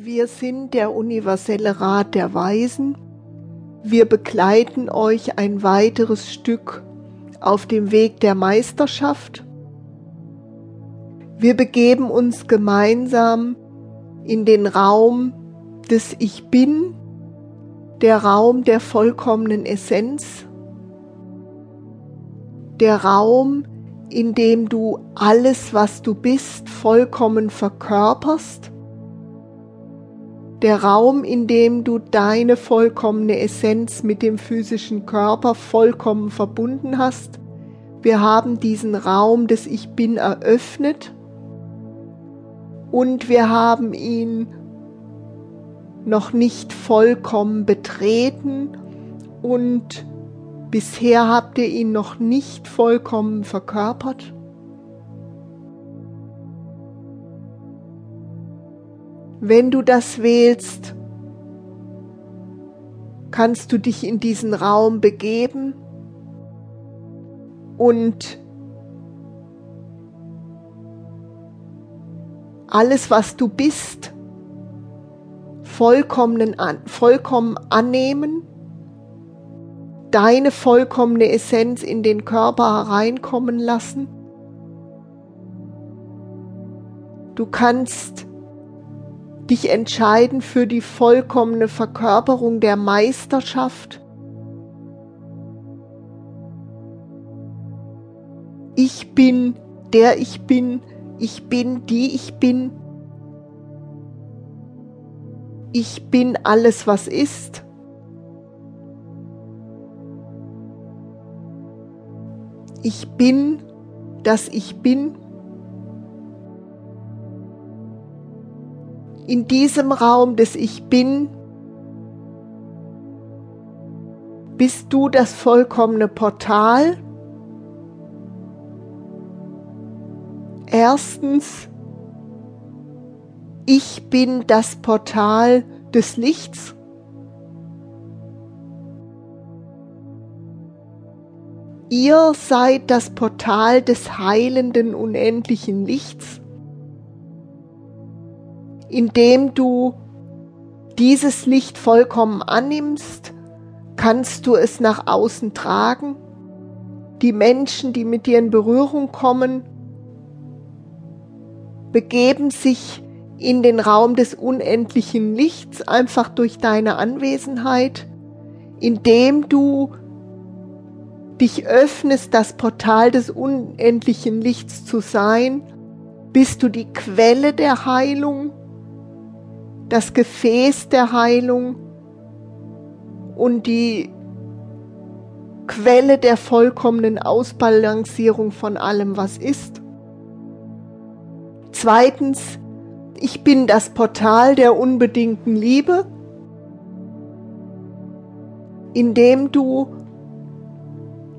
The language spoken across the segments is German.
Wir sind der universelle Rat der Weisen. Wir begleiten euch ein weiteres Stück auf dem Weg der Meisterschaft. Wir begeben uns gemeinsam in den Raum des Ich Bin, der Raum der vollkommenen Essenz, der Raum, in dem du alles, was du bist, vollkommen verkörperst, der Raum, in dem du deine vollkommene Essenz mit dem physischen Körper vollkommen verbunden hast. Wir haben diesen Raum des Ich Bin eröffnet und wir haben ihn noch nicht vollkommen betreten und bisher habt ihr ihn noch nicht vollkommen verkörpert. Wenn du das wählst, kannst du dich in diesen Raum begeben und alles, was du bist, vollkommen, vollkommen annehmen, deine vollkommene Essenz in den Körper hereinkommen lassen. Du kannst dich entscheiden für die vollkommene Verkörperung der Meisterschaft. Ich bin der ich bin, ich bin die ich bin. Ich bin alles, was ist. Ich bin, dass ich bin. In diesem Raum des Ich bin bist du das vollkommene Portal. Erstens, ich bin das Portal des Lichts. Ihr seid das Portal des heilenden unendlichen Lichts indem du dieses Licht vollkommen annimmst, kannst du es nach außen tragen. Die Menschen, die mit dir in Berührung kommen, begeben sich in den Raum des unendlichen Lichts einfach durch deine Anwesenheit, indem du dich öffnest, das Portal des unendlichen Lichts zu sein, bist du die Quelle der Heilung das Gefäß der Heilung und die Quelle der vollkommenen Ausbalancierung von allem, was ist. Zweitens, ich bin das Portal der unbedingten Liebe, indem du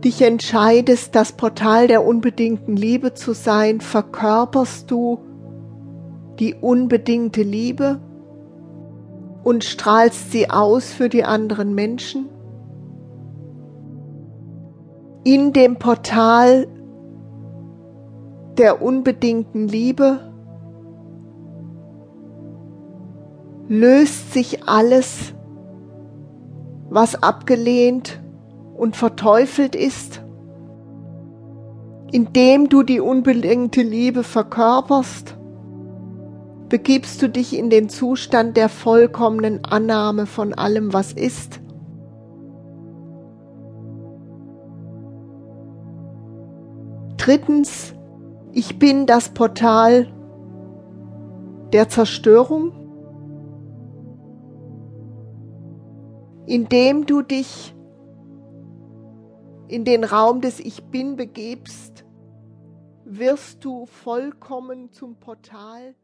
dich entscheidest, das Portal der unbedingten Liebe zu sein, verkörperst du die unbedingte Liebe und strahlst sie aus für die anderen Menschen. In dem Portal der unbedingten Liebe löst sich alles, was abgelehnt und verteufelt ist, indem du die unbedingte Liebe verkörperst begibst du dich in den Zustand der vollkommenen Annahme von allem, was ist. Drittens, ich bin das Portal der Zerstörung, indem du dich in den Raum des Ich bin begebst, wirst du vollkommen zum Portal